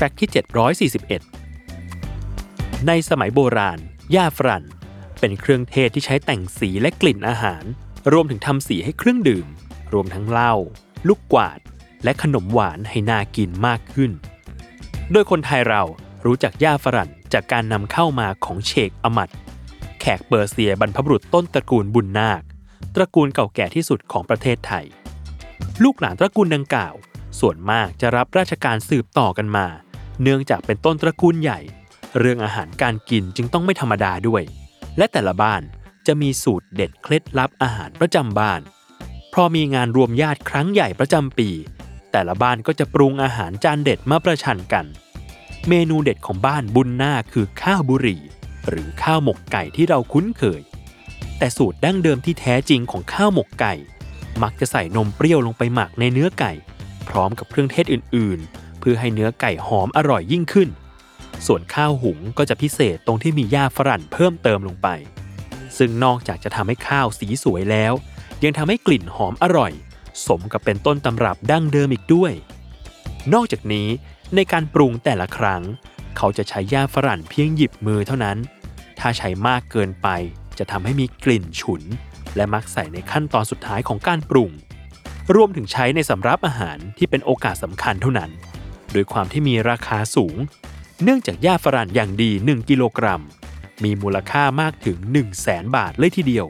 แฟกต์ที่ 741 ในสมัยโบราณย่าฝรั่น เป็นเครื่องเทศที่ใช้แต่งสีและกลิ่นอาหาร รวมถึงทำสีให้เครื่องดื่ม รวมทั้งเหล้าลูกกวาด และขนมหวานให้น่ากินมากขึ้น โดยคนไทยเรารู้จักย่าฝรั่นจากการนำเข้ามาของเชกอมัด แขกเปอร์เซียบรรพบุรุษต้นตระกูลบุญนาค ตระกูลเก่าแก่ที่สุดของประเทศไทย ลูกหลานตระกูลดังกล่าว ส่วนมากจะรับราชการสืบต่อกันมา เนื่องจากเป็นต้นตระกูลใหญ่ เรื่องอาหารการกินจึงต้องไม่ธรรมดาด้วย และแต่ละบ้านจะมีสูตรเด็ดเคล็ดลับอาหารประจำบ้าน พอมีงานรวมญาติครั้งใหญ่ประจำปี แต่ละบ้านก็จะปรุงอาหารจานเด็ดมาประชันกัน เมนูเด็ดของบ้านบุญนาคคือข้าวบุรีหรือข้าวหมกไก่ที่เราคุ้นเคย แต่สูตรดั้งเดิมที่แท้จริงของข้าวหมกไก่ มักจะใส่นมเปรี้ยวลงไปหมักในเนื้อไก่ พร้อมกับเครื่องเทศอื่นๆ พื่อให้เนื้อไก่หอมอร่อยยิ่งขึ้น ส่วนข้าวหุงก็จะพิเศษตรงที่มีหญ้าฝรั่นเพิ่มเติมลงไป ซึ่งนอกจากจะทำให้ข้าวสีสวยแล้ว ยังทำให้กลิ่นหอมอร่อย สมกับเป็นต้นตำรับดั้งเดิมอีกด้วย นอกจากนี้ในการปรุงแต่ละครั้ง เขาจะใช้หญ้าฝรั่นเพียงหยิบมือเท่านั้น ถ้าใช้มากเกินไปจะทำให้มีกลิ่นฉุน และมักใส่ในขั้นตอนสุดท้ายของการปรุง รวมถึงใช้ในสำรับอาหารที่เป็นโอกาสสำคัญเท่านั้น โดยความที่มีราคาสูง เนื่องจากหญ้าฝรั่นอย่างดี 1 กิโลกรัม มีมูลค่ามากถึง 1 0 0 0 0แบาทเลยทีเดียว